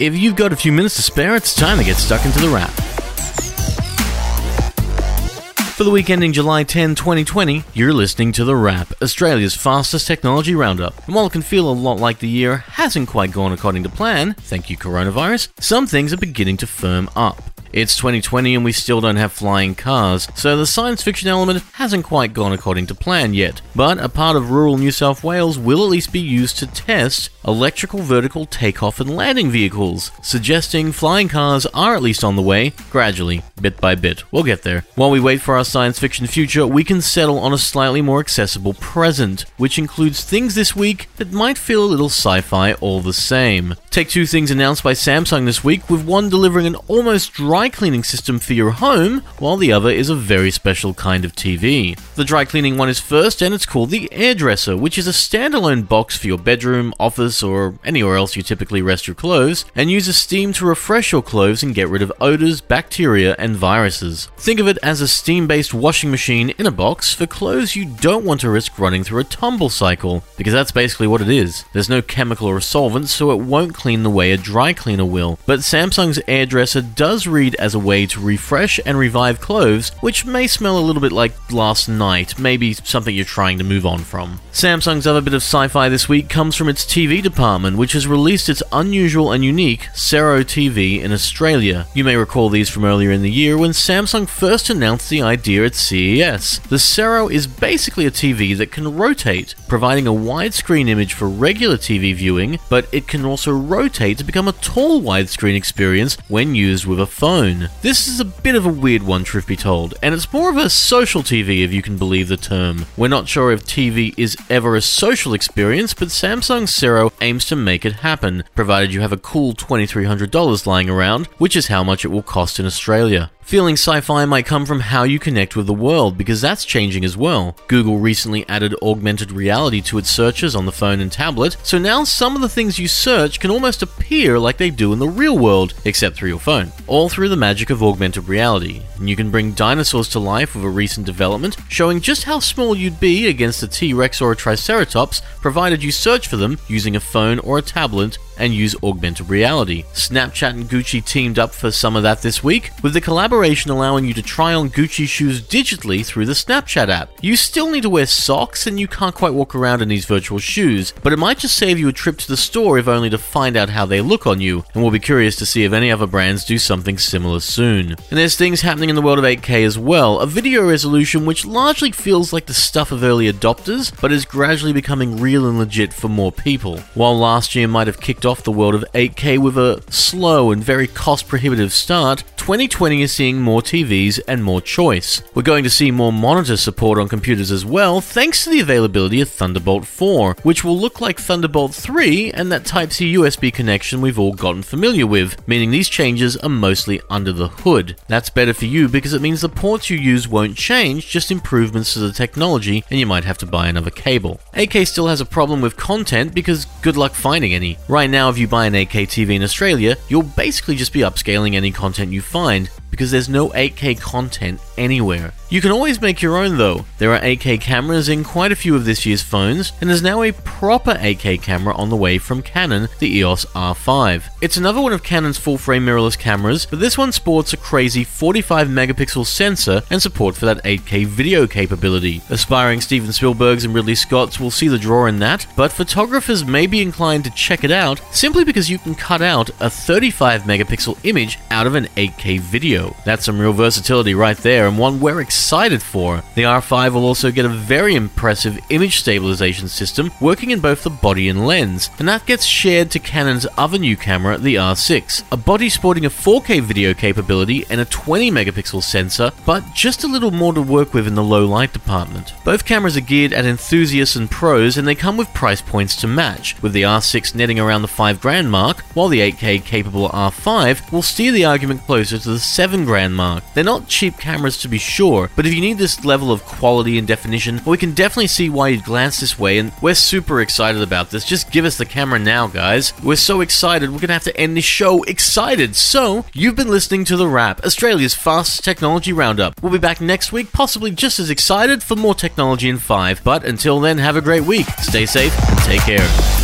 If you've got a few minutes to spare, it's time to get stuck into the wrap. For the week ending July 10, 2020, you're listening to The Wrap, Australia's fastest technology roundup. And while it can feel a lot like the year hasn't quite gone according to plan, thank you coronavirus, some things are beginning to firm up. It's 2020 and we still don't have flying cars, so the science fiction element hasn't quite gone according to plan yet. But a part of rural New South Wales will at least be used to test electrical vertical takeoff and landing vehicles, suggesting flying cars are at least on the way, gradually, bit by bit. We'll get there. While we wait for our science fiction future, we can settle on a slightly more accessible present, which includes things this week that might feel a little sci fi all the same. Take two things announced by Samsung this week, with one delivering an almost dry dry cleaning system for your home, while the other is a very special kind of TV. The dry cleaning one is first, and it's called the Airdresser, which is a standalone box for your bedroom, office, or anywhere else you typically rest your clothes, and uses steam to refresh your clothes and get rid of odors, bacteria, and viruses. Think of it as a steam based washing machine in a box for clothes you don't want to risk running through a tumble cycle, because that's basically what it is. There's no chemical or solvent, so it won't clean the way a dry cleaner will. But Samsung's Airdresser does read as a way to refresh and revive clothes, which may smell a little bit like last night, maybe something you're trying to move on from. Samsung's other bit of sci fi this week comes from its TV department, which has released its unusual and unique Sero TV in Australia. You may recall these from earlier in the year when Samsung first announced the idea at CES. The Sero is basically a TV that can rotate, providing a widescreen image for regular TV viewing, but it can also rotate to become a tall widescreen experience when used with a phone This is a bit of a weird one, truth be told, and it's more of a social TV if you can believe the term. We're not sure if TV is ever a social experience, but Samsung Sero aims to make it happen, provided you have a cool $2,300 lying around, which is how much it will cost in Australia. Feeling sci fi might come from how you connect with the world, because that's changing as well. Google recently added augmented reality to its searches on the phone and tablet, so now some of the things you search can almost appear like they do in the real world, except through your phone. All through the magic of augmented reality. And you can bring dinosaurs to life with a recent development, showing just how small you'd be against a T Rex or a Triceratops, provided you search for them using a phone or a tablet and use augmented reality. Snapchat and Gucci teamed up for some of that this week, with the collaboration allowing you to try on Gucci shoes digitally through the Snapchat app. You still need to wear socks and you can't quite walk around in these virtual shoes, but it might just save you a trip to the store if only to find out how they look on you, and we'll be curious to see if any other brands do something similar soon. And there's things happening in the world of 8K as well, a video resolution which largely feels like the stuff of early adopters, but is gradually becoming real and legit for more people. While last year might have kicked off off the world of 8K with a slow and very cost prohibitive start, 2020 is seeing more TVs and more choice. We're going to see more monitor support on computers as well, thanks to the availability of Thunderbolt 4, which will look like Thunderbolt 3 and that Type C USB connection we've all gotten familiar with, meaning these changes are mostly under the hood. That's better for you because it means the ports you use won't change, just improvements to the technology, and you might have to buy another cable. 8K still has a problem with content because good luck finding any. Right now, if you buy an 8K TV in Australia, you'll basically just be upscaling any content you find because there's no 8K content anywhere. You can always make your own though. There are 8K cameras in quite a few of this year's phones, and there's now a proper 8K camera on the way from Canon, the EOS R5. It's another one of Canon's full frame mirrorless cameras, but this one sports a crazy 45 megapixel sensor and support for that 8K video capability. Aspiring Steven Spielbergs and Ridley Scotts will see the draw in that, but photographers may be inclined to check it out simply because you can cut out a 35 megapixel image out of an 8K video. That's some real versatility right there, and one we're excited excited for. The R5 will also get a very impressive image stabilization system working in both the body and lens, and that gets shared to Canon's other new camera, the R6, a body sporting a 4K video capability and a 20 megapixel sensor, but just a little more to work with in the low light department. Both cameras are geared at enthusiasts and pros, and they come with price points to match, with the R6 netting around the 5 grand mark, while the 8K capable R5 will steer the argument closer to the 7 grand mark. They're not cheap cameras to be sure, but if you need this level of quality and definition, well, we can definitely see why you'd glance this way, and we're super excited about this. Just give us the camera now, guys. We're so excited, we're gonna have to end this show excited. So, you've been listening to The Wrap, Australia's fastest technology roundup. We'll be back next week, possibly just as excited for more technology in 5. But until then, have a great week, stay safe, and take care.